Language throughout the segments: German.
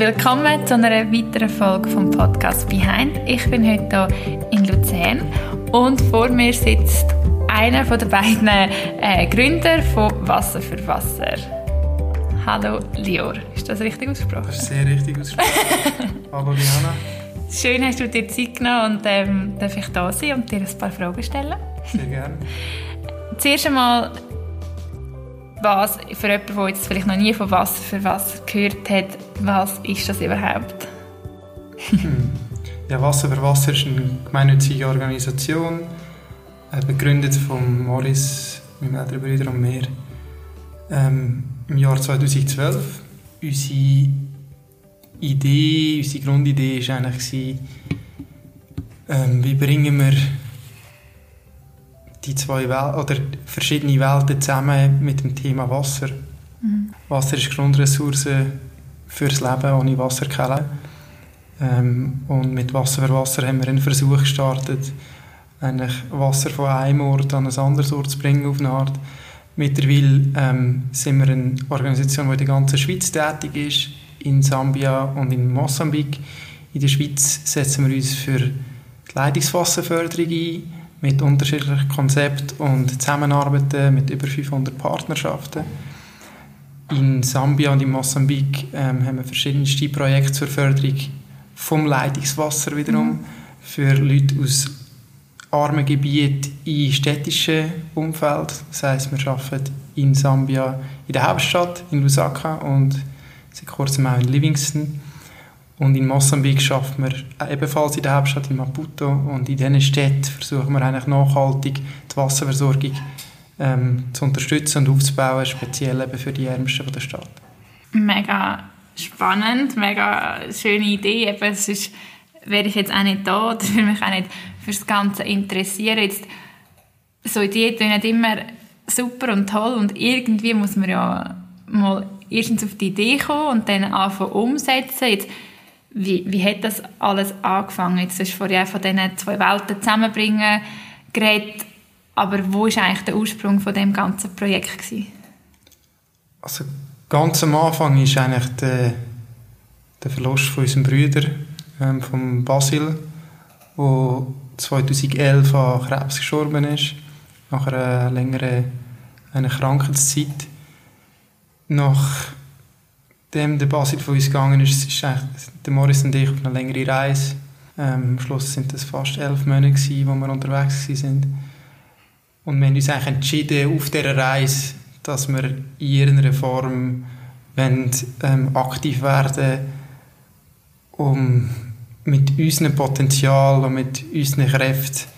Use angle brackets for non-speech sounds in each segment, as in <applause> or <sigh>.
Willkommen zu einer weiteren Folge vom Podcast Behind. Ich bin heute hier in Luzern und vor mir sitzt einer der beiden äh, Gründer von Wasser für Wasser. Hallo Lior, ist das richtig ausgesprochen? Das ist sehr richtig ausgesprochen. <laughs> Hallo Diana. Schön hast du dir Zeit genommen und ähm, darf ich da sein und dir ein paar Fragen stellen? Sehr gerne. <laughs> Zuerst einmal, was für jemanden, der jetzt vielleicht noch nie von Wasser für Wasser gehört hat, was ist das überhaupt? Ja, Wasser für Wasser ist eine gemeinnützige Organisation, äh, begründet von Morris, meinem älteren Bruder und mir, ähm, im Jahr 2012. Unsere Idee, unsere Grundidee war eigentlich, ähm, wie bringen wir die zwei Wel oder verschiedene Welten zusammen mit dem Thema Wasser. Mhm. Wasser ist Grundressource fürs Leben, ohne Wasser kein Leben. Ähm, und mit Wasser für Wasser haben wir einen Versuch gestartet, eigentlich Wasser von einem Ort an ein anderes Ort zu bringen auf eine Art. Mittlerweile ähm, sind wir eine Organisation, die in der ganzen Schweiz tätig ist, in Sambia und in Mosambik. In der Schweiz setzen wir uns für die Leitungswasserförderung ein, mit unterschiedlichen Konzepten und Zusammenarbeiten mit über 500 Partnerschaften. In Sambia und in Mosambik ähm, haben wir verschiedenste Projekte zur Förderung vom Leitungswasser wiederum mhm. für Leute aus armen Gebieten im städtischen Umfeld. Das heißt, wir arbeiten in Sambia in der Hauptstadt, in Lusaka und seit kurzem auch in Livingston. Und in Mosambik schafft man ebenfalls in der Hauptstadt, in Maputo. Und in diesen Städten versuchen wir eigentlich nachhaltig die Wasserversorgung ähm, zu unterstützen und aufzubauen, speziell eben für die Ärmsten der Stadt. Mega spannend, mega schöne Idee. Eben, ist, wäre ich jetzt auch nicht da <laughs> oder würde mich auch nicht für das Ganze interessieren. Jetzt, so Ideen sind immer super und toll und irgendwie muss man ja mal erstens auf die Idee kommen und dann anfangen umsetzen. Jetzt, wie, wie hat das alles angefangen? Jetzt hast du vorher von diesen zwei Welten zusammenbringen geredet, aber wo war eigentlich der Ursprung von dem ganzen Projekt? Gewesen? Also ganz am Anfang ist eigentlich der, der Verlust von unserem Brüder, ähm, von Basil, der 2011 an Krebs gestorben ist, nach einer längeren einer Krankheitszeit. Nach dem der Basil von uns gegangen ist, ist der Morris und ich auf eine längere Reise. Ähm, am Schluss sind es fast elf Monate, gewesen, wo wir unterwegs waren. Und wir haben uns eigentlich entschieden, auf dieser Reise, dass wir in irgendeiner Form wollen, ähm, aktiv werden um mit unserem Potenzial und mit unseren Kräften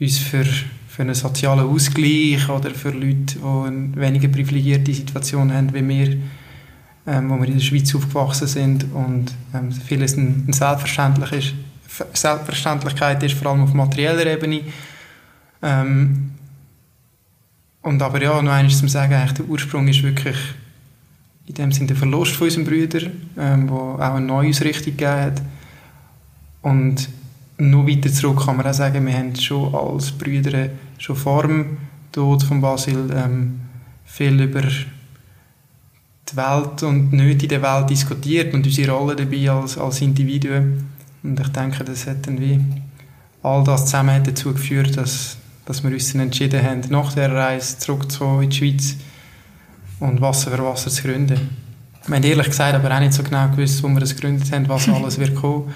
uns für, für einen sozialen Ausgleich oder für Leute, die eine weniger privilegierte Situation haben wie wir, ähm, wo wir in der Schweiz aufgewachsen sind und ähm, vieles Selbstverständlich ist, Selbstverständlichkeit ist, vor allem auf materieller Ebene. Ähm, und aber ja, noch eines zu sagen, eigentlich der Ursprung ist wirklich in dem Sinne der Verlust von unseren Brüdern, ähm, wo auch eine neue Ausrichtung gegeben hat. Und noch weiter zurück kann man auch sagen, wir haben schon als Brüder schon vor dem Tod von Basil ähm, viel über die Welt und nicht in der Welt diskutiert und unsere Rolle dabei als, als Individuen. Und ich denke, das hat dann wie all das zusammen dazu geführt, dass, dass wir uns entschieden haben, nach der Reise zurückzukommen in die Schweiz und Wasser für Wasser zu gründen. Wir haben ehrlich gesagt aber auch nicht so genau gewusst, wo wir das gegründet haben, was alles wird kommen.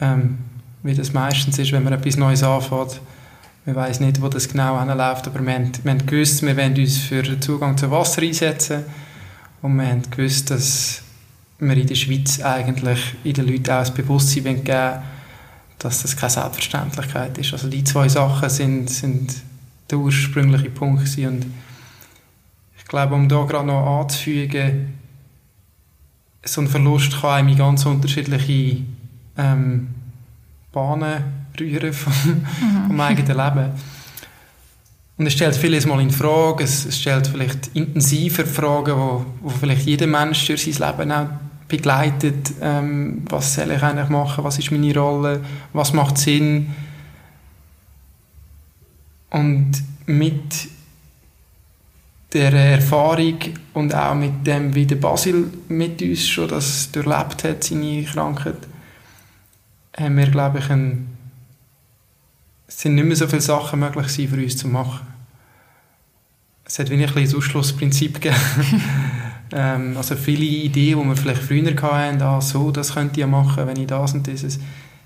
Ähm, wie das meistens ist, wenn man etwas Neues anfängt. Man weiß nicht, wo das genau hinläuft, aber wir haben, wir haben gewusst, wir wollen uns für den Zugang zu Wasser einsetzen und wir haben gewusst, dass wir in der Schweiz eigentlich in den Leuten auch das Bewusstsein geben wollen, dass das keine Selbstverständlichkeit ist. Also die zwei Sachen sind, sind der ursprüngliche Punkt gewesen. und ich glaube, um da gerade noch anzufügen, so ein Verlust kann einem in ganz unterschiedliche ähm, Bahnen rühren <laughs> vom, mhm. vom eigenen Leben. Und es stellt vieles mal in Frage, es, es stellt vielleicht intensiver Fragen, wo, wo vielleicht jeder Mensch durch sein Leben auch begleitet. Ähm, was soll ich eigentlich machen? Was ist meine Rolle? Was macht Sinn? Und mit der Erfahrung und auch mit dem, wie der Basil mit uns schon das durchlebt hat, seine Krankheit, haben wir, glaube ich, ein, es sind nicht mehr so viele Sachen möglich für uns zu machen. Es hat wie ein Ausschlussprinzip gegeben. <laughs> ähm, also viele Ideen, die wir vielleicht früher hatten, ah, so, das könnte ich ja machen, wenn ich das und dieses,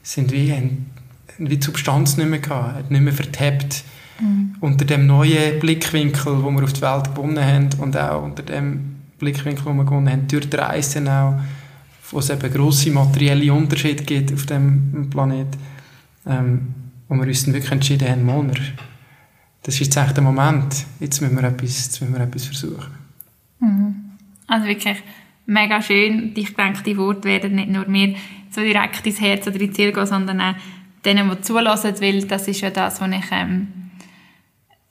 sind wie, haben, wie die Substanz nicht mehr gehabt, nicht mehr vertappt Mhm. Unter dem neuen Blickwinkel, wo wir auf die Welt gewonnen haben und auch unter dem Blickwinkel, wo wir gewonnen haben, durch die Reisen auch, wo es eben grosse materielle Unterschiede gibt auf dem Planet, ähm, wo wir uns dann wirklich entschieden haben, Moner, das ist jetzt echt der Moment, jetzt müssen wir etwas, jetzt müssen wir etwas versuchen. Mhm. Also wirklich mega schön. Ich denke, die Worte werden nicht nur mir so direkt ins Herz oder ins Ziel gehen, sondern auch denen, die zulassen, weil das ist ja das, was ich ähm,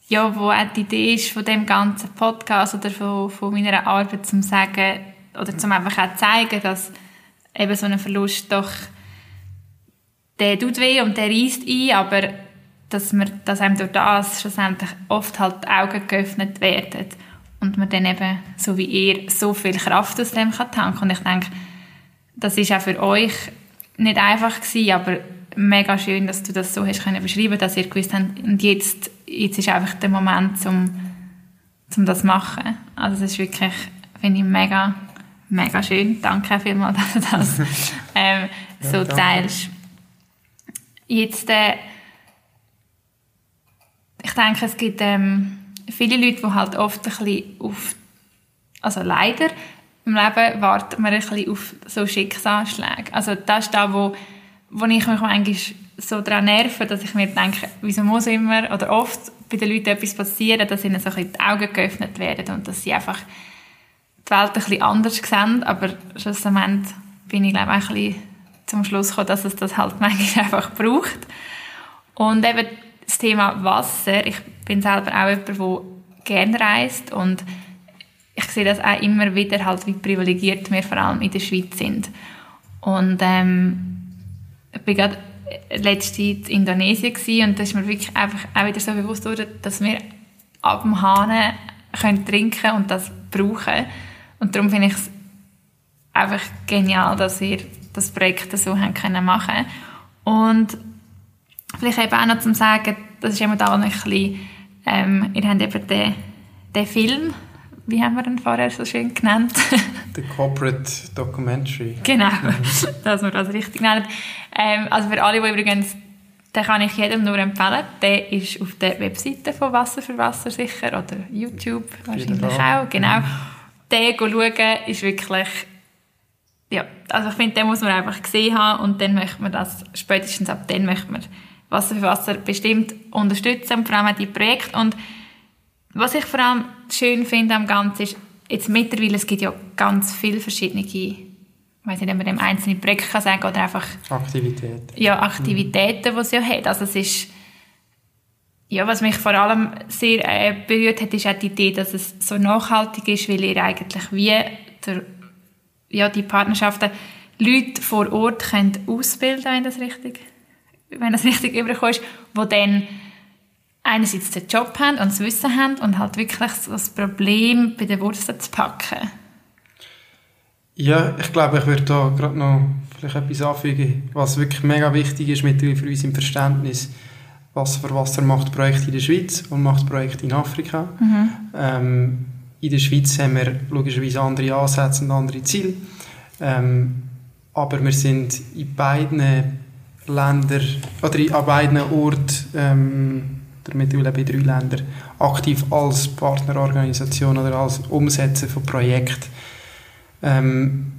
ja, wo auch die Idee ist von dem ganzen Podcast oder von, von meiner Arbeit, zum sagen oder zum einfach auch zeigen, dass eben so ein Verlust doch der tut weh und der reißt ein, aber dass, man, dass einem durch das schlussendlich oft halt die Augen geöffnet werden und man dann eben, so wie ihr, so viel Kraft aus dem kann tanken. Und ich denke, das ist auch für euch nicht einfach gewesen, aber mega schön, dass du das so hast können beschreiben, dass ihr gewusst habt, und jetzt, jetzt ist einfach der Moment, um, um das zu machen. Also das ist wirklich, finde ich, mega, mega schön. Danke vielmals, <laughs> dass du das ähm, so ja, teilst. Jetzt, äh, ich denke, es gibt ähm, viele Leute, die halt oft ein bisschen auf, also leider, im Leben wartet man ein bisschen auf so Schicksalsschläge. Also das ist da, wo wo ich mich manchmal so daran nerve, dass ich mir denke, wieso muss immer oder oft bei den Leuten etwas passieren, dass ihnen so ein die Augen geöffnet werden und dass sie einfach die Welt ein bisschen anders sehen, aber schlussendlich bin ich glaube ich, ein bisschen zum Schluss gekommen, dass es das halt <laughs> manchmal einfach braucht. Und eben das Thema Wasser, ich bin selber auch jemand, der gerne reist und ich sehe das auch immer wieder, halt, wie privilegiert wir vor allem in der Schweiz sind. Und ähm, ich bin gerade letzte Zeit in Indonesien und da ist mir wirklich einfach auch wieder so bewusst geworden, dass wir ab dem Hahn können trinken und das brauchen. Und darum finde ich es einfach genial, dass ihr das Projekt so haben können machen Und vielleicht eben auch noch zum Sagen, das ist immer da ein bisschen, ähm, ihr habt eben den, den Film wie haben wir den vorher so schön genannt? <laughs> The Corporate Documentary. Genau, <laughs> dass wir das richtig nennen. Ähm, also für alle, die übrigens, den kann ich jedem nur empfehlen. Der ist auf der Webseite von Wasser für Wasser sicher oder YouTube wahrscheinlich auch. Genau. Den schauen ist wirklich, ja, also ich finde, den muss man einfach gesehen haben und dann möchte man das, spätestens ab dann möchte man Wasser für Wasser bestimmt unterstützen und vor allem die Projekte und was ich vor allem schön finde am Ganzen ist, jetzt mittlerweile, es gibt ja ganz viele verschiedene, ich weiß nicht, ob man dem einzelnen Projekt kann sagen oder einfach... Aktivitäten. Ja, Aktivitäten, mhm. die es ja hat. Also es ist... Ja, was mich vor allem sehr äh, berührt hat, ist auch die Idee, dass es so nachhaltig ist, weil ihr eigentlich wie der, ja, die Partnerschaften Leute vor Ort können ausbilden wenn das richtig, wenn das richtig überkommt, die dann einerseits den Job haben und das Wissen haben und halt wirklich das Problem bei den Wurzeln zu packen. Ja, ich glaube, ich würde da gerade noch vielleicht etwas anfügen, was wirklich mega wichtig ist mittlerweile für uns im Verständnis. Wasser für Wasser macht Projekte in der Schweiz und macht Projekte in Afrika. Mhm. Ähm, in der Schweiz haben wir logischerweise andere Ansätze und andere Ziele. Ähm, aber wir sind in beiden Ländern oder an beiden Orten ähm, mittlerweile bei drei Ländern, aktiv als Partnerorganisation oder als Umsetzer von Projekten. Ähm,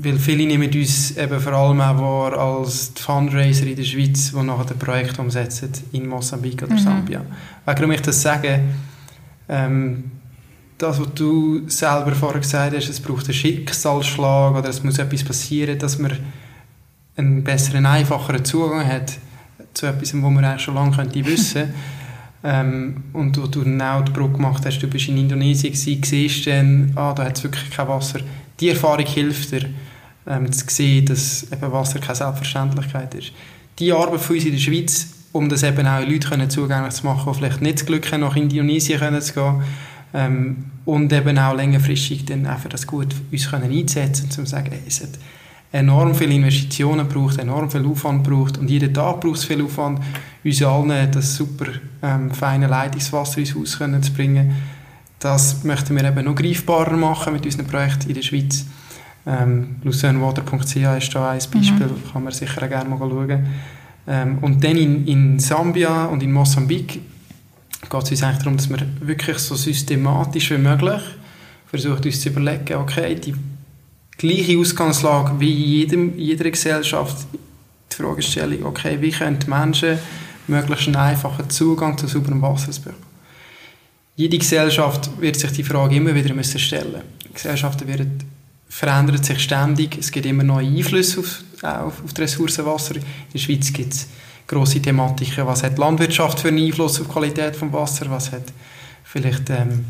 weil viele nehmen uns eben vor allem auch wahr als die Fundraiser in der Schweiz, die nachher ein Projekt umsetzen in Mosambik oder mhm. Sambia. Warum ich das sage, ähm, das, was du selber vorher gesagt hast, es braucht einen Schicksalsschlag oder es muss etwas passieren, dass man einen besseren, einfacheren Zugang hat zu etwas, wo man eigentlich schon lange könnte wissen <laughs> ähm, und wo du dann auch die Brücke gemacht hast, du bist in Indonesien gewesen, siehst dann, ah, da hat es wirklich kein Wasser. Die Erfahrung hilft dir, ähm, zu sehen, dass eben Wasser keine Selbstverständlichkeit ist. Die Arbeit von uns in der Schweiz, um das eben auch Leuten zugänglich zu machen, die vielleicht nicht das Glück haben, nach Indonesien können zu gehen, ähm, und eben auch längerfristig dann einfach das gut uns können einsetzen um zu sagen, es hat enorm viele Investitionen braucht, enorm viel Aufwand braucht und jeden Tag braucht es viel Aufwand, uns allen das super ähm, feine Leitungswasser ins Haus können zu bringen. Das möchten wir eben noch greifbarer machen mit unserem Projekt in der Schweiz. Ähm, LuzerneWater.ch ist da ein Beispiel, mhm. kann man sicher auch gerne mal schauen. Ähm, und dann in, in Sambia und in Mosambik geht es uns eigentlich darum, dass wir wirklich so systematisch wie möglich versuchen uns zu überlegen, okay, die gleiche Ausgangslage wie in jedem, jeder Gesellschaft, die Fragestellung, okay, wie können die Menschen möglichst einen einfachen Zugang zu sauberem Wasser bekommen. Jede Gesellschaft wird sich die Frage immer wieder müssen stellen. Die Gesellschaften werden verändern sich ständig. Es gibt immer neue Einflüsse auf, auf, auf die Ressourcen. In der Schweiz gibt es grosse Thematiken. Was hat die Landwirtschaft für einen Einfluss auf die Qualität des Wassers? Was hat vielleicht ähm,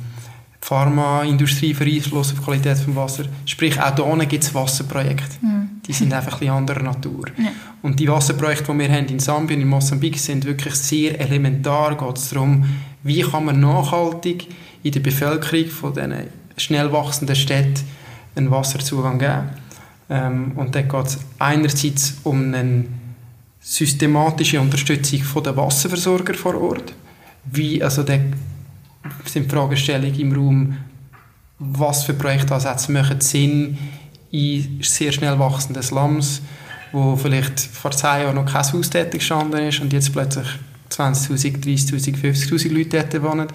Pharmaindustrie für Einfluss auf die Qualität des Wassers? Sprich, auch hier gibt es Wasserprojekte. Mhm. Die sind einfach ein bisschen anderer Natur. <laughs> Ja. Und die Wasserprojekte, die wir haben in Sambia und in Mosambik, sind wirklich sehr elementar. Geht es darum, wie kann man nachhaltig in der Bevölkerung von diesen schnell wachsenden Städten einen Wasserzugang geben. Ähm, und dann geht es einerseits um eine systematische Unterstützung der Wasserversorger vor Ort. Wie, also da sind Fragestellungen im Raum, was für Projektansätze machen Sinn in sehr schnell wachsenden Slums, wo vielleicht vor zehn Jahren noch kein Haus tätig gestanden ist und jetzt plötzlich 20'000, 30'000, 50'000 Leute dort wohnen.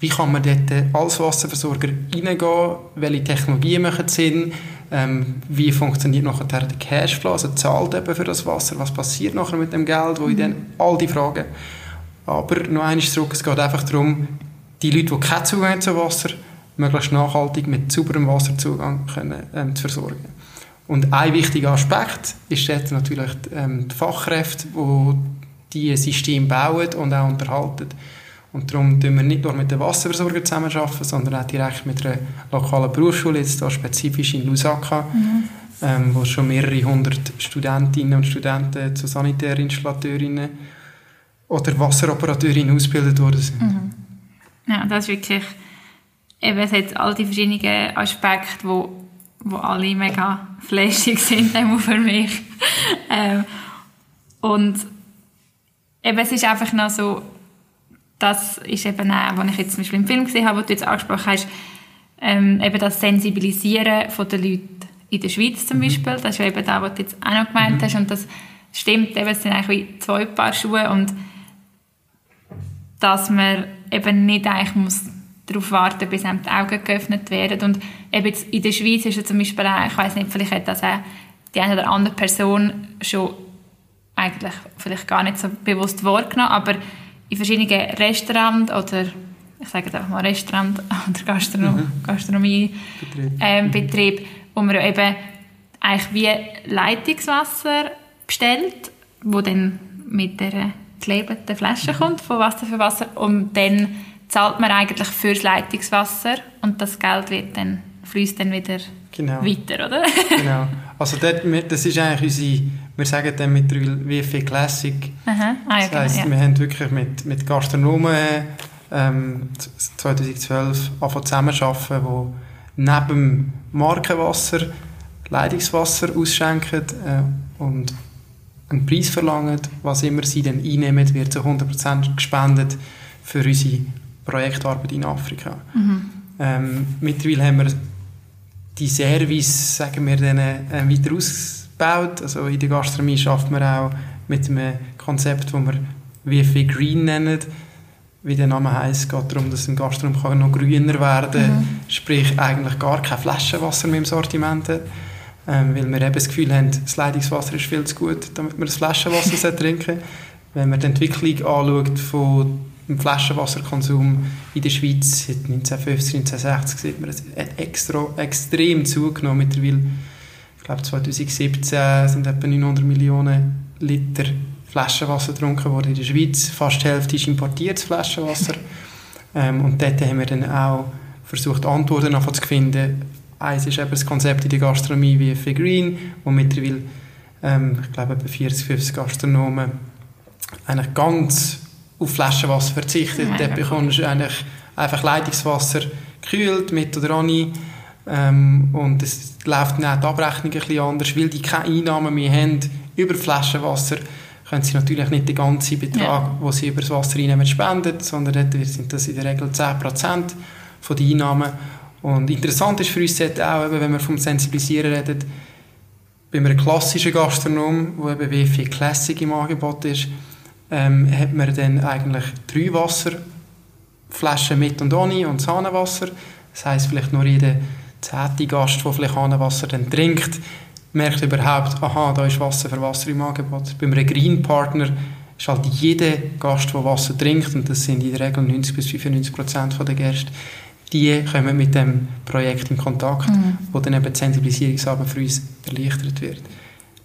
Wie kann man dort als Wasserversorger reingehen? Welche Technologien machen Sinn? Ähm, wie funktioniert nachher der Cashflow? Also zahlt eben für das Wasser? Was passiert nachher mit dem Geld? Wo mhm. ich dann all die Fragen. Aber noch eines zurück, es geht einfach darum, die Leute, die keinen Zugang haben zu Wasser, möglichst nachhaltig mit sauberem Wasserzugang können, ähm, zu versorgen. Und ein wichtiger Aspekt ist jetzt natürlich ähm, die Fachkräfte, die diese Systeme bauen und auch unterhalten. Und darum tun wir nicht nur mit den Wasserversorgern zusammenarbeiten, sondern auch direkt mit einer lokalen Berufsschule, jetzt hier spezifisch in Lusaka, mhm. ähm, wo schon mehrere hundert Studentinnen und Studenten zu Sanitärinstallateurinnen oder Wasseroperateurinnen ausgebildet worden sind. Mhm. Ja, das ist wirklich, eben, es hat all die verschiedenen Aspekte, wo, wo alle mega flashig sind, <laughs> auch für mich. ähm, und eben, es ist einfach noch so, das ist eben auch, was ich jetzt zum Beispiel im Film gesehen habe, was du jetzt angesprochen hast, ähm, eben das Sensibilisieren von den Leuten in der Schweiz zum mhm. Beispiel, das ist eben das, was du jetzt auch noch gemeint mhm. hast und das stimmt, eben, es sind eigentlich wie zwei Paar Schuhe und dass man eben nicht eigentlich muss darauf warten, bis einem die Augen geöffnet werden und eben jetzt in der Schweiz ist es zum Beispiel auch, ich weiß nicht, vielleicht hat das auch die eine oder andere Person schon eigentlich vielleicht gar nicht so bewusst wahrgenommen, aber in verschiedenen Restaurants oder ich sage einfach mal Restaurant <laughs> oder Gastronom mhm. Gastronomiebetrieb, ähm, Betrieb, wo man eben eigentlich wie Leitungswasser bestellt, wo dann mit der gelabelten Flasche mhm. kommt von Wasser für Wasser und dann zahlt man eigentlich fürs Leitungswasser und das Geld wird dann fließt dann wieder genau. weiter, oder? genau. Also dort, das ist eigentlich unsere wir sagen dann mit WFE Classic. Aha. Ah, das heisst, ja. wir haben wirklich mit, mit Gastronomen ähm, 2012 angefangen zusammenzuarbeiten, die neben Markenwasser Leitungswasser ausschenken äh, und einen Preis verlangen. Was immer sie dann einnehmen, wird zu 100% gespendet für unsere Projektarbeit in Afrika. Mhm. Ähm, mittlerweile haben wir die Service, sagen wir, dann, äh, weiter aus gebaut. Also in der Gastronomie schafft man auch mit einem Konzept, das wir WFW Green nennen. Wie der Name heisst, geht darum, dass ein Gastronom noch grüner werden kann. Mhm. Sprich, eigentlich gar kein Flaschenwasser mehr im Sortiment hat. Ähm, weil wir eben das Gefühl haben, das Leitungswasser ist viel zu gut, damit man das Flaschenwasser <laughs> trinken Wenn man die Entwicklung anschaut von dem Flaschenwasserkonsum in der Schweiz seit 1950, 1960, sieht man, es hat extra, extrem zugenommen. Mittlerweile glaube 2017 sind etwa 900 Millionen Liter Flaschenwasser getrunken worden in der Schweiz. Fast die Hälfte ist importiertes Flaschenwasser. <laughs> ähm, und dort haben wir dann auch versucht, Antworten zu finden. Eins ist eben das Konzept in der Gastronomie wie für Green, wo mittlerweile, ähm, ich glaube, etwa 40, 50 Gastronomen eigentlich ganz auf Flaschenwasser verzichtet. Ja, dort bekommst du eigentlich einfach Leitungswasser gekühlt, mit oder ohne. Ähm, und es läuft dann die Abrechnung ein bisschen anders, weil die keine Einnahmen mehr haben über Flaschenwasser können sie natürlich nicht den ganzen Betrag, ja. den sie über das Wasser einnehmen, spenden, sondern dort sind das in der Regel 10% von den Einnahmen. Und interessant ist für uns auch, eben, wenn wir vom Sensibilisieren reden, bei einem klassischen Gastronom, wo eben WFI Classic im Angebot ist, ähm, hat man dann eigentlich drei Wasserflaschen mit und ohne und Sahnenwasser. Das heisst, vielleicht nur jeder zehnte Gast, der vielleicht Hahnenwasser trinkt, merkt überhaupt, aha, da ist Wasser für Wasser im Angebot. Beim Green Partner ist halt jeder Gast, der Wasser trinkt, und das sind in der Regel 90 bis 95 Prozent der Gäste, die kommen mit dem Projekt in Kontakt, mhm. wo dann eben die Sensibilisierungsarbeit für uns erleichtert wird.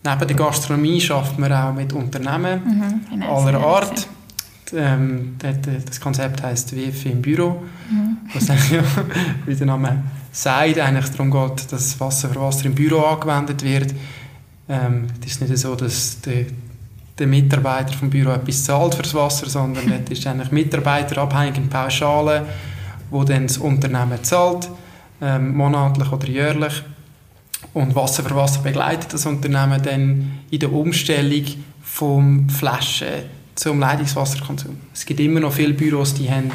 Neben der Gastronomie schafft man auch mit Unternehmen mhm, aller Art. Ähm, das Konzept heißt WF im Büro, mhm. was eigentlich, wie der Name sagt, eigentlich darum geht, dass Wasser für Wasser im Büro angewendet wird. Ähm, es ist nicht so, dass der, der Mitarbeiter vom Büro etwas zahlt für das Wasser, sondern es ist eigentlich Mitarbeiter abhängig in Pauschale wo dann das Unternehmen zahlt, ähm, monatlich oder jährlich. Und Wasser für Wasser begleitet das Unternehmen dann in der Umstellung vom Flaschen zum Leitungswasserkonsum. Es gibt immer noch viele Büros, die haben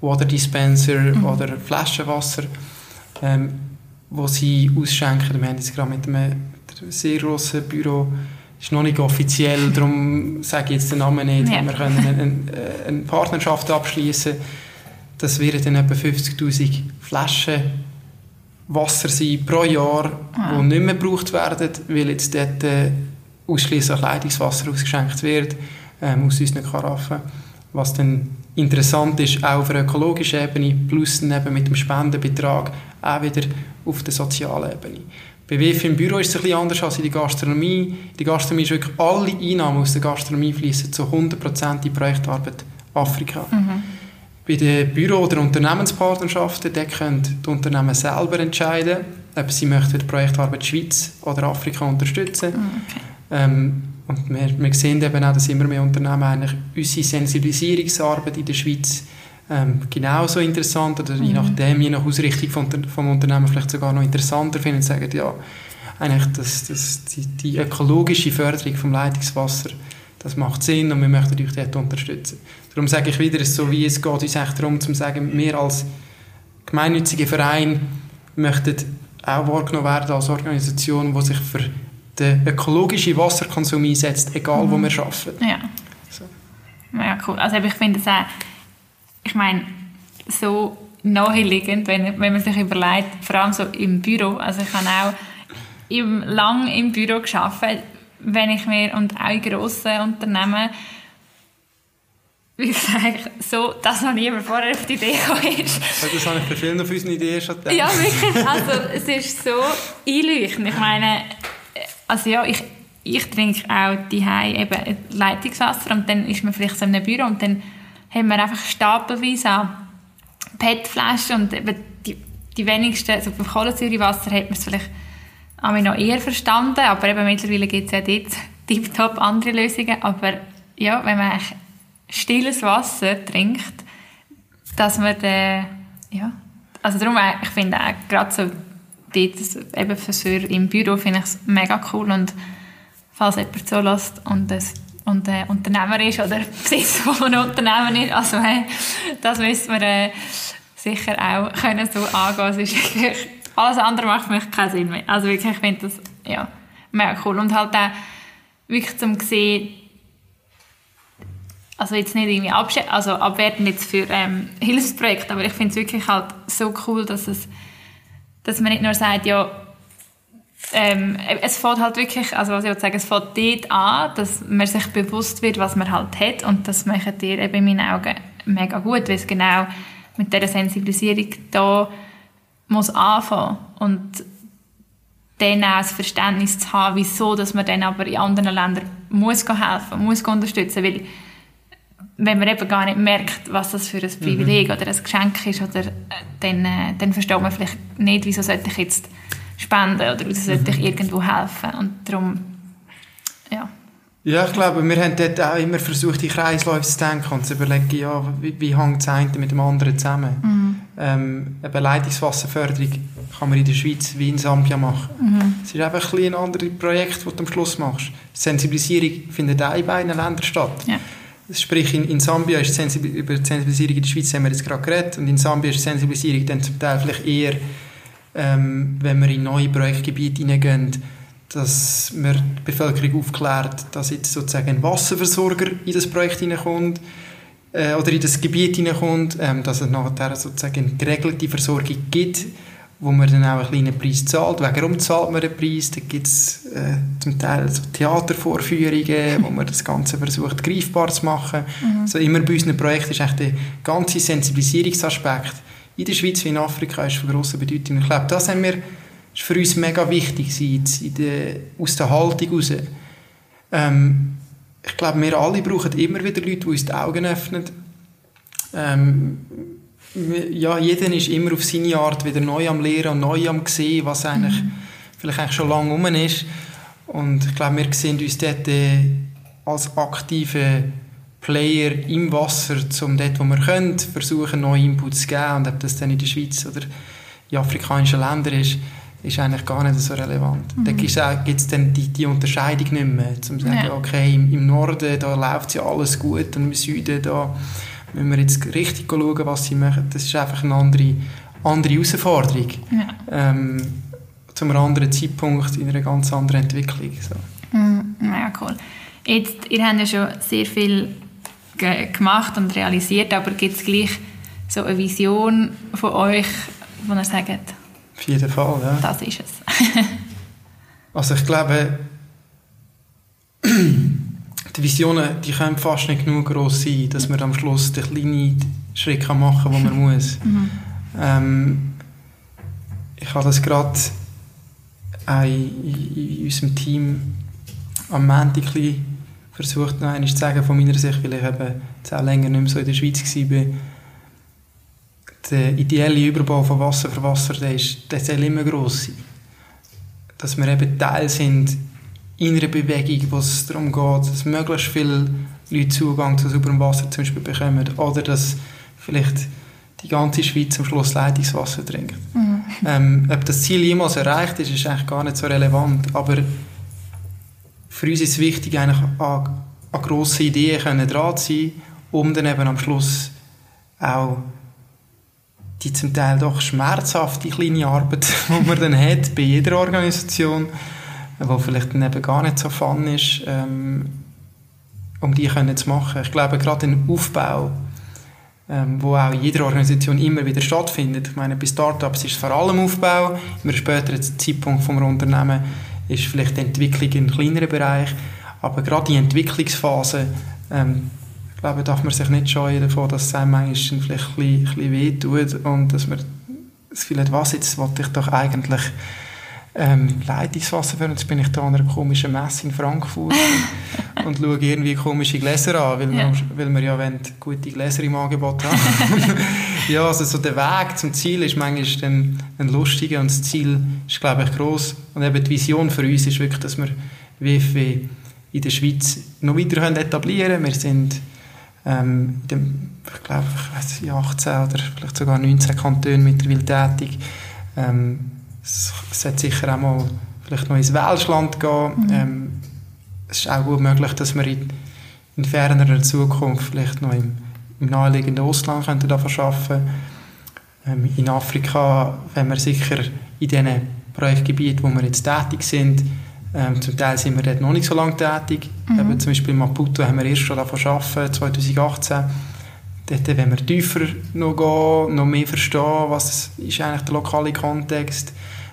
Water Dispenser mhm. oder Flaschenwasser, ähm, wo sie ausschenken. Wir haben jetzt gerade mit einem, mit einem sehr grossen Büro ist noch nicht offiziell, darum sage ich jetzt den Namen nicht. Ja. Wir können eine, eine, eine Partnerschaft abschließen das werden dann etwa 50'000 Flaschen Wasser sein pro Jahr, ah. die nicht mehr gebraucht werden, weil jetzt dort äh, ausschließlich Leitungswasser ausgeschenkt wird ähm, aus unseren Karaffen. Was dann interessant ist, auch auf der ökologischen Ebene, plus dann mit dem Spendenbetrag auch wieder auf der sozialen Ebene. Bei WF im Büro ist es ein bisschen anders als in der Gastronomie. Die Gastronomie ist wirklich, alle Einnahmen aus der Gastronomie fließen zu 100% in die Projektarbeit Afrika. Mhm. Bei den Büro- oder Unternehmenspartnerschaften da können die Unternehmen selber entscheiden, ob sie möchten die Projektarbeit Schweiz oder Afrika unterstützen. Ah, okay. Ähm, und wir, wir sehen eben auch, dass immer mehr Unternehmen eigentlich unsere Sensibilisierungsarbeit in der Schweiz ähm, genauso interessant oder mhm. je nachdem, je nach Ausrichtung vom, vom Unternehmen vielleicht sogar noch interessanter finden und sagen, ja, eigentlich das, das, die, die ökologische Förderung vom Leitungswasser das macht Sinn und wir möchten euch dort unterstützen. Darum sage ich wieder, so wie es geht uns echt darum, zu sagen, wir als gemeinnütziger Verein möchten auch wahrgenommen werden als Organisation, die sich für den ökologischen Wasserkonsum einsetzt, egal wo mhm. wir arbeiten. Ja. So. Ja, cool. Also ich finde es auch, ich meine, so naheliegend, wenn, wenn man sich überlegt, vor allem so im Büro, also ich habe auch im, lang im Büro gearbeitet, wenn ich mir, und auch in grossen Unternehmen, wie gesagt, so, dass noch niemand vorher auf die Idee gekommen ist. das habe ich bei vielen auf unseren Ideen schon gedacht. Ja, wirklich. Also, es ist so einleuchtend. Ich meine, also ja, ich, ich trinke auch die eben Leitungswasser und dann ist man vielleicht so in einem Büro und dann haben wir einfach stapelweise an PET-Flaschen und eben die, die wenigsten, also beim Kohlensäurewasser hat man es vielleicht habe ich noch eher verstanden, aber eben mittlerweile gibt es ja dort tiptop andere Lösungen. Aber ja, wenn man stilles Wasser trinkt, dass man dann, ja, also darum, äh, ich finde auch gerade so dort, eben für im Büro finde ich es mega cool und falls jemand zulässt und das und äh, Unternehmer ist oder <laughs> Besitzer von einem Unternehmen ist, also äh, das müssen wir äh, sicher auch können so angehen. Ist alles andere macht für mich keinen Sinn mehr. Also wirklich, ich finde das ja, mega cool. Und halt auch wirklich zum sehen, also jetzt nicht irgendwie also abwerten jetzt für ähm, Hilfsprojekte, aber ich finde es wirklich halt so cool, dass es, dass man nicht nur sagt, ja, ähm, es fängt halt wirklich, also was ich sagen, es fängt dort an, dass man sich bewusst wird, was man halt hat und das macht dir eben in meinen Augen mega gut, weil es genau mit dieser Sensibilisierung da muss anfangen und dann auch das Verständnis zu haben, wieso dass man dann aber in anderen Ländern muss helfen muss, unterstützen weil wenn man eben gar nicht merkt, was das für ein Privileg mhm. oder ein Geschenk ist, oder, äh, dann, äh, dann versteht man vielleicht nicht, wieso sollte ich jetzt spenden oder wieso sollte ich mhm. irgendwo helfen und darum ja, Ja, ich glaube, wir haben dort auch immer versucht, in Kreisläufe zu denken und zu überlegen, ja, wie, wie hängt das eine mit dem anderen zusammen. Mhm. Ähm, eine Leitungswasserförderung kann man in der Schweiz wie in Sambia machen. Mhm. Es ist einfach ein, ein anderes Projekt, das du am Schluss machst. Sensibilisierung findet auch in beiden Ländern statt. Ja. Sprich, in, in Sambia ist Sensibil über die Sensibilisierung in der Schweiz haben wir jetzt gerade geredet und in Sambia ist die Sensibilisierung dann zum Teil vielleicht eher, ähm, wenn wir in neue Projektgebiete hineingehen, dass man die Bevölkerung aufklärt, dass jetzt sozusagen ein Wasserversorger in das Projekt hineinkommt äh, oder in das Gebiet hineinkommt, ähm, dass es nachher sozusagen eine geregelte Versorgung gibt, wo man dann auch einen kleinen Preis zahlt. Warum zahlt man den Preis? Da gibt es äh, zum Teil so Theatervorführungen, wo man das Ganze versucht greifbar zu machen. Mhm. So immer bei unseren Projekten ist echt der ganze Sensibilisierungsaspekt in der Schweiz wie in Afrika ist von grosser Bedeutung. Ich glaube, das haben wir ist für uns mega wichtig in der, aus der Haltung heraus. Ähm, ich glaube, wir alle brauchen immer wieder Leute, die uns die Augen öffnen. Ähm, ja, jeder ist immer auf seine Art wieder neu am Lehren und neu am sehen, was eigentlich mhm. vielleicht eigentlich schon lange um ist. Und ich glaube, wir sehen uns dort äh, als aktive Player im Wasser, um dort, wo wir können, versuchen, neue Inputs zu geben. Und ob das dann in der Schweiz oder in afrikanischen Ländern ist, ist eigentlich gar nicht so relevant. Mhm. Da gibt es dann die, die Unterscheidung nicht mehr, um zu sagen, ja. okay, im, im Norden da läuft ja alles gut und im Süden da müssen wir jetzt richtig schauen, was sie machen. Das ist einfach eine andere, andere Herausforderung. Ja. Ähm, zu einem anderen Zeitpunkt in einer ganz anderen Entwicklung. So. Mhm. Ja, cool. Jetzt, ihr habt ja schon sehr viel ge gemacht und realisiert, aber gibt es gleich so eine Vision von euch, wo ihr sagt, auf jeden Fall, ja. Das ist es. <laughs> also ich glaube, die Visionen, die können fast nicht genug groß sein, dass man am Schluss den kleinen Schritt machen kann, den man <laughs> muss. Mhm. Ähm, ich habe das gerade in, in, unserem Team am Montag versucht, noch einmal zu sagen, von meiner Sicht, weil ich eben auch länger nicht mehr so in der Schweiz war, der ideelle Überbau von Wasser für Wasser, der, ist, der soll immer gross sein. Dass wir eben Teil sind in einer Bewegung, wo es darum geht, dass möglichst viele Leute Zugang zu sauberem Wasser zum Beispiel bekommen oder dass vielleicht die ganze Schweiz am Schluss Leitungswasser trinkt. Mhm. Ähm, ob das Ziel jemals erreicht ist, ist eigentlich gar nicht so relevant, aber für uns ist es wichtig, eigentlich an, an grosse Ideen dran zu sein, um dann eben am Schluss auch die zum Teil doch schmerzhafte kleine Arbeit, <laughs> die man dann hat bei jeder Organisation, wo vielleicht dann eben gar nicht so fun ist, ähm, um die können zu machen. Ich glaube, gerade ein Aufbau, ähm, wo auch in jeder Organisation immer wieder stattfindet. Ich meine, bei Startups ist es vor allem Aufbau, immer später Zeitpunkt vom Unternehmen ist vielleicht die Entwicklung in kleineren Bereich, aber gerade die Entwicklungsphase ähm, glaube, darf man sich nicht scheuen davon, dass es einem manchmal vielleicht ein bisschen, ein bisschen wehtut und dass man das Gefühl hat, was jetzt wollte ich doch eigentlich ähm, Leitungswasser für. Und jetzt bin ich da an einer komischen Messe in Frankfurt und, <laughs> und schaue irgendwie komische Gläser an, weil, ja. wir, weil wir ja wollen, gute Gläser im Angebot haben. <laughs> ja, also so der Weg zum Ziel ist manchmal dann ein lustiger und das Ziel ist, glaube ich, gross. Und eben die Vision für uns ist wirklich, dass wir WFW in der Schweiz noch weiter etablieren können. Wir sind ähm, dem, ich glaube, ich nicht, 18 oder vielleicht sogar 19 Kantonen mittlerweile tätig. Ähm, es sollte sicher auch mal vielleicht noch ins Welschland gehen. Mhm. Ähm, es ist auch gut möglich, dass wir in, in fernerer Zukunft vielleicht noch im, im naheliegenden Ausland könnten arbeiten ähm, In Afrika wenn wir sicher in den Projektgebieten, wo wir jetzt tätig sind, ähm, zum Teil sind wir dort noch nicht so lange tätig. Mhm. Eben, zum Beispiel in Maputo haben wir erst schon davon arbeiten, 2018. Dort wenn wir tiefer noch gehen, noch mehr verstehen, was ist eigentlich der lokale Kontext,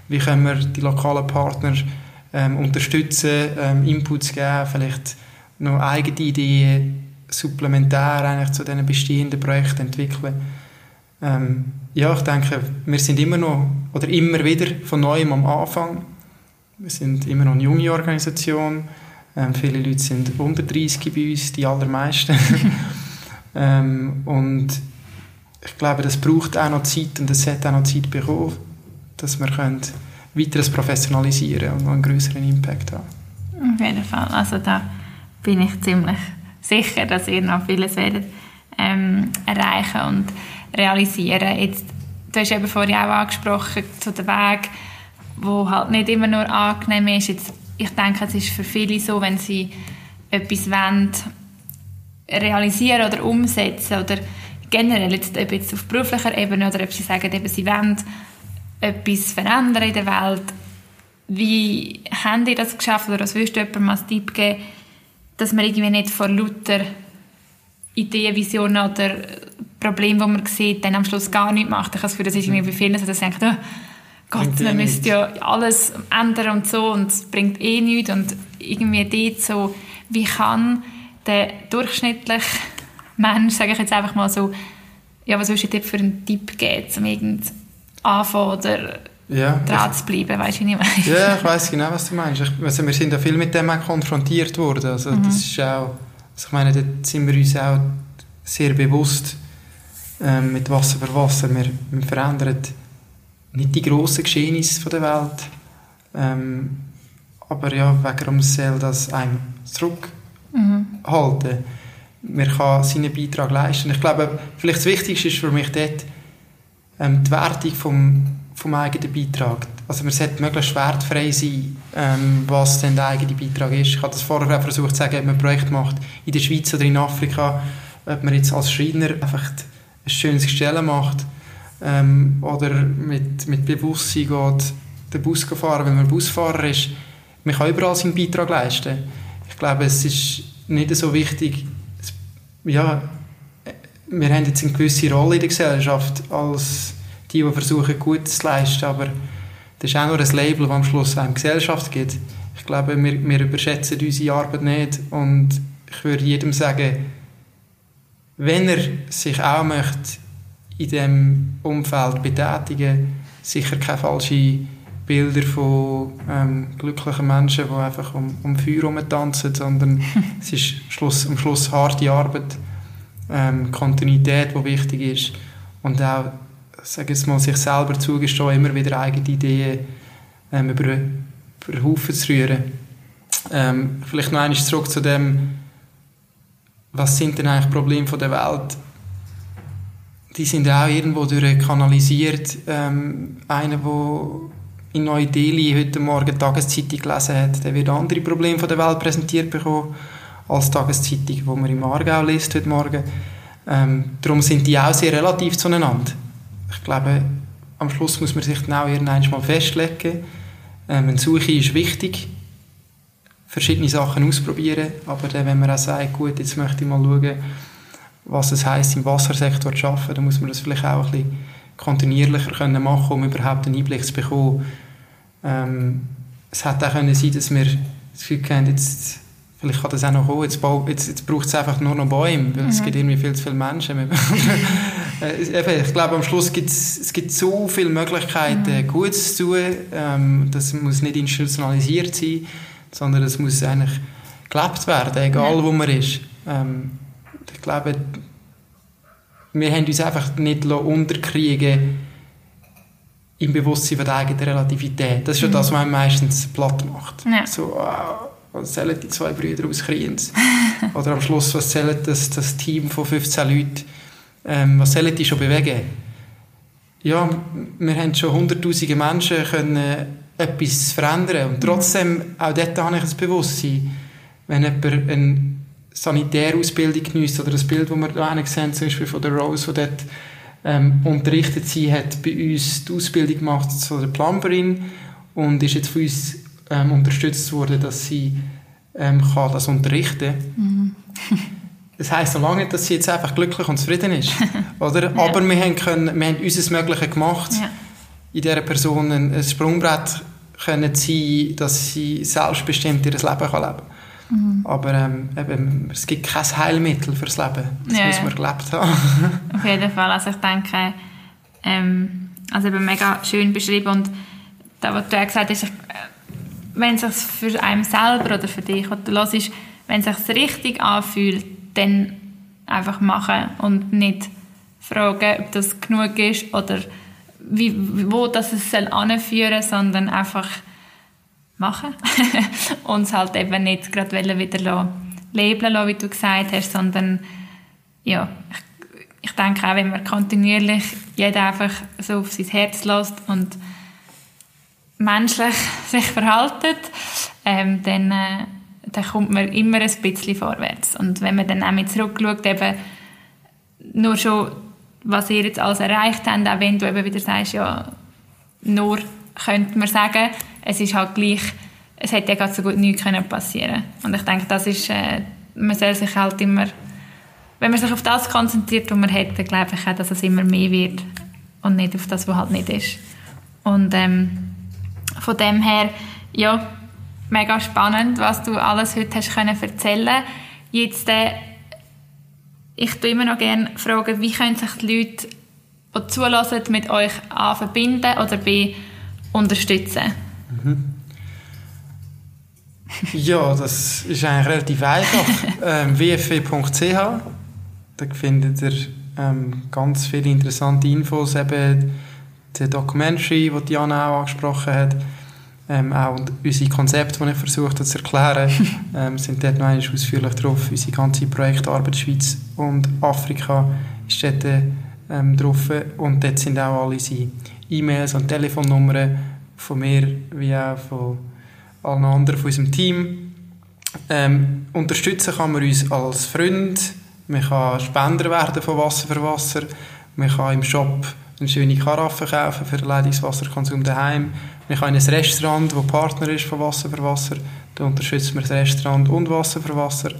wie können wir die lokalen Partner ähm, unterstützen, ähm, Inputs geben, vielleicht noch eigene Ideen supplementär eigentlich zu diesen bestehenden Projekten entwickeln. Ähm, ja, ich denke, wir sind immer noch, oder immer wieder von neuem am Anfang. Wir sind immer noch eine junge Organisation. Ähm, viele Leute sind unter 30 bei uns, die allermeisten. <laughs> ähm, und ich glaube, das braucht auch noch Zeit und es hat auch noch Zeit bekommen, dass wir können weiteres professionalisieren und noch einen größeren Impact haben. Auf jeden Fall. Also da bin ich ziemlich sicher, dass ihr noch vieles werdet ähm, erreichen und realisieren. Jetzt, du hast eben vorhin auch angesprochen, zu dem Weg, wo halt nicht immer nur angenehm ist. Jetzt, ich denke, es ist für viele so, wenn sie etwas wollen, realisieren oder umsetzen oder generell, jetzt, ob jetzt auf beruflicher Ebene oder ob sie sagen, eben, sie wollen etwas verändern in der Welt. Wie haben die das geschafft oder was würdest du jemandem als Tipp geben, dass man irgendwie nicht vor lauter Ideen, Visionen oder Problemen, die man sieht, dann am Schluss gar nichts macht. Ich habe das Gefühl, das ist irgendwie bei vielen so, dass denken, oh Gott, man müsste ja alles ändern und so und es bringt eh nichts und irgendwie dort so, wie kann der durchschnittliche <laughs> Mensch, sage ich jetzt einfach mal so, ja, was würdest du dir für einen Tipp geben, um irgend anfangen oder ja, dran zu bleiben, weißt du, wie ich meine? Ja, ich <laughs> weiß genau, was du meinst. Ich, also wir sind ja viel mit dem auch konfrontiert worden, also mhm. das ist auch, also ich meine, dort sind wir uns auch sehr bewusst ähm, mit Wasser für Wasser, wir, wir verändern nicht die grossen Geschehnisse der Welt, ähm, aber ja, warum soll das einem zurückhalten? Mhm. Man kann seinen Beitrag leisten. Ich glaube, vielleicht das Wichtigste ist für mich dort ähm, die Wertung vom, vom eigenen Beitrag. Also man sollte möglichst wertfrei sein, ähm, was denn der eigene Beitrag ist. Ich habe das vorher auch versucht zu sagen, ob man ein Projekt macht in der Schweiz oder in Afrika, ob man jetzt als Schreiner einfach ein schönes Gestell macht ähm, oder mit, mit Bewusstsein geht, den Bus fahren, wenn man Busfahrer ist. Man kann überall seinen Beitrag leisten. Ich glaube, es ist nicht so wichtig, ja, wir haben jetzt eine gewisse Rolle in der Gesellschaft als die, die versuchen, Gutes zu leisten, aber das ist auch nur ein Label, das am Schluss eine Gesellschaft gibt. Ich glaube, wir, wir überschätzen unsere Arbeit nicht und ich würde jedem sagen, wenn er sich auch möchte in diesem Umfeld betätigen, sicher keine falschen Bilder von ähm, glücklichen Menschen, die einfach um, um Feuer tanzen, sondern <laughs> es ist Schluss, am Schluss harte Arbeit, ähm, Kontinuität, die wichtig ist und auch sage jetzt mal, sich selber zugestehen, immer wieder eigene Ideen ähm, über, über den Haufen zu rühren. Ähm, vielleicht noch einmal zurück zu dem, was sind denn eigentlich Probleme der Welt? Die sind auch irgendwo durchkanalisiert. Ähm, einer, der in Neu-Delhi heute Morgen die Tageszeitung gelesen hat, der wird andere Probleme der Welt präsentiert bekommen als Tageszeitung, die man im Aargau liest heute Morgen. Ähm, darum sind die auch sehr relativ zueinander. Ich glaube, am Schluss muss man sich auch irgendwann mal festlegen. Ähm, eine Suche ist wichtig, verschiedene Sachen ausprobieren, aber dann, wenn man auch sagt, gut, jetzt möchte ich mal schauen, was es heisst, im Wassersektor zu arbeiten, dann muss man das vielleicht auch ein bisschen kontinuierlicher können machen, um überhaupt einen Einblick zu bekommen. Ähm, es hätte auch können sein, dass wir das Gefühl haben, jetzt, vielleicht kann das auch noch kommen, jetzt, jetzt, jetzt braucht es einfach nur noch Bäume, weil mhm. es gibt irgendwie viel zu viele Menschen. <laughs> Äh, ich glaube, am Schluss gibt es gibt so viele Möglichkeiten, mhm. Gutes zu tun. Ähm, das muss nicht institutionalisiert sein, sondern es muss eigentlich gelebt werden, egal ja. wo man ist. Ähm, ich glaube, wir haben uns einfach nicht unterkriegen im Bewusstsein von der eigenen Relativität. Das ist schon mhm. das, was man meistens platt macht. Ja. So, oh, was zählen die zwei Brüder aus Kriens? <laughs> Oder am Schluss, was zählt das, das Team von 15 Leuten? Ähm, was sollen die schon bewegen? Ja, wir haben schon hunderttausende Menschen können etwas verändern und trotzdem, auch dort habe ich ein Bewusstsein, wenn jemand eine Sanitärausbildung genießt oder das Bild, das wir da sehen, zum Beispiel von der Rose, die dort ähm, unterrichtet sie hat bei uns die Ausbildung gemacht zu der Plumberin und ist jetzt von uns ähm, unterstützt worden, dass sie ähm, kann das unterrichten kann. Mhm. <laughs> Das heisst so lange nicht, dass sie jetzt einfach glücklich und zufrieden ist. <laughs> Oder? ja. Aber wir haben, können, wir haben unser Mögliche gemacht, ja. in dieser Person ein Sprungbrett können sein, dass sie selbstbestimmt ihr Leben kann leben kann. Mhm. Aber ähm, eben, es gibt kein Heilmittel fürs Leben. Das ja, muss man gelebt haben. <laughs> Auf jeden Fall. Also ich denke, ähm, also eben mega schön beschrieben und da, was du gesagt hast, wenn es sich für einen selber oder für dich, was du wenn es sich richtig anfühlt, dann einfach machen und nicht fragen, ob das genug ist oder wie, wo das es soll anführen, sondern einfach machen. <laughs> Und es halt eben nicht gerade wieder labeln lassen, wie du gesagt hast, sondern ja, ich, ich denke auch, wenn man kontinuierlich jeder einfach so auf sein Herz lässt und menschlich sich verhaltet, ähm, dann, äh, dann kommt man immer ein bisschen vorwärts. Und wenn man dann auch mit zurückschaut, eben nur schon, was ihr jetzt alles erreicht habt, auch wenn du eben wieder sagst, ja, nur könnte man sagen, es ist halt gleich, es hätte ja gerade so gut nichts können passieren Und ich denke, das ist, äh, man soll sich halt immer, wenn man sich auf das konzentriert, was man hätte, glaube ich auch, dass es immer mehr wird und nicht auf das, was halt nicht ist. Und ähm, von dem her, ja, mega spannend, was du alles heute hast können erzählen Jetzt, äh, ich tue immer noch gerne fragen, wie können sich die Leute, die zulassen, mit euch A verbinden oder B unterstützen? Mhm. Ja, das ist eigentlich relativ einfach. <laughs> ähm, wfw.ch, da findet ihr ähm, ganz viele interessante Infos, eben die Documentary, die Diana auch angesprochen hat, ähm, auch unsere Konzepte, die ich versucht habe zu erklären, <laughs> ähm, sind dort noch einmal ausführlich drauf. Unsere ganze Projektarbeit der Schweiz und Afrika ist dort ähm, drauf. Und dort sind auch alle unsere E-Mails und Telefonnummern von mir wie auch von allen anderen von unserem Team. Ähm, unterstützen kann man uns als Freund, man kann Spender werden von Wasser für Wasser, man kann im Shop eine schöne Karaffe kaufen für den Leitungswasserkonsum daheim. Kann in ein Restaurant, das Partner ist von Wasser für Wasser, da unterstützt man das Restaurant und Wasser für Wasser.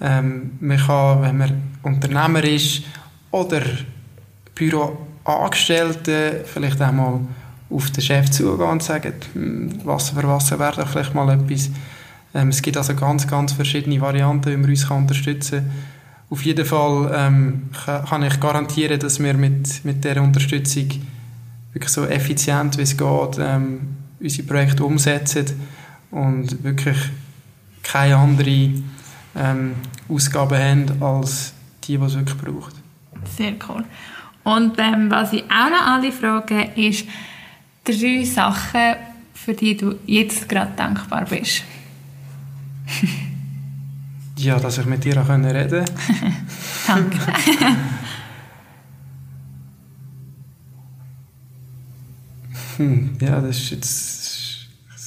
Ähm, man kann, wenn man Unternehmer ist oder Büroangestellte, vielleicht auch mal auf den Chef zugehen und sagen, hm, Wasser für Wasser wäre doch vielleicht mal etwas. Ähm, es gibt also ganz, ganz verschiedene Varianten, wie man uns unterstützen kann. Auf jeden Fall ähm, kann ich garantieren, dass wir mit, mit dieser Unterstützung wirklich so effizient wie es geht ähm, unsere Projekte umsetzen und wirklich keine andere ähm, Ausgaben haben als die, die es wirklich braucht. Sehr cool. Und ähm, was ich auch noch alle frage, ist drei Sachen, für die du jetzt gerade dankbar bist. <laughs> Ja, dass ich mit dir auch reden konnte. <laughs> Danke. hm, ja, das ist jetzt...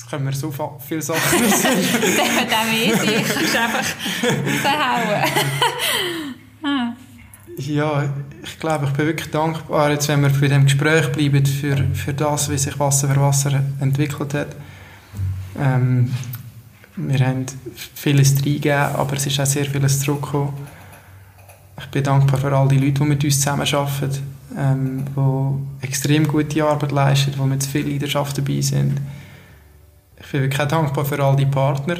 Können wir so viele Sachen <laughs> wissen. das auch mehr Ich kannst einfach verhauen. <laughs> Ja, ich glaube, ich bin wirklich dankbar, jetzt, wenn wir für dem Gespräch bleiben, für, für das, wie sich Wasser für Wasser entwickelt hat. Ähm, wir haben vieles reingegeben, aber es ist auch sehr vieles zurückgekommen. Ich bin dankbar für all die Leute, die mit uns zusammenarbeiten, ähm, die extrem gute Arbeit leisten, die mit viel Leidenschaft dabei sind. Ich bin wirklich dankbar für all die Partner,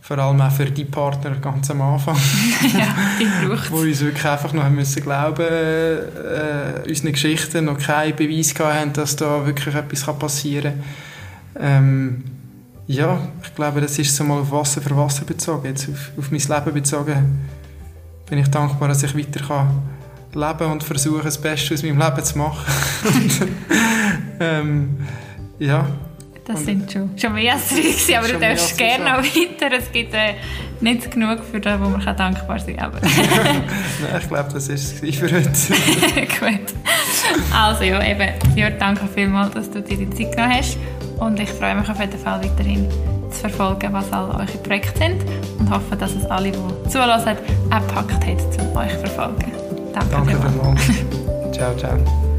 vor allem auch für die Partner ganz am Anfang, <laughs> ja, die <laughs> wo uns wirklich einfach noch müssen glauben, äh, unseren Geschichten noch keinen Beweis haben, dass da wirklich etwas passieren kann. Ähm, ja, ich glaube, das ist so mal auf Wasser für Wasser bezogen. Jetzt auf, auf mein Leben bezogen bin ich dankbar, dass ich weiter kann leben und versuchen, das Beste aus meinem Leben zu machen. <laughs> ähm, ja. Das und, sind schon, schon mehr als drei aber du darfst gerne noch weiter. Es gibt äh, nicht genug für das, wo man kann dankbar sein kann. <laughs> Nein, ich glaube, das ist es für heute. <laughs> Gut. Also ja, eben, Jörg, danke vielmals, dass du dir die Zeit genommen hast. Und ich freue mich auf jeden Fall weiterhin zu verfolgen, was all eure Projekte sind und hoffe, dass es alle, die zulassen, auch gepackt hat, um euch zu verfolgen. Danke, Danke vielmals. <laughs> ciao, ciao.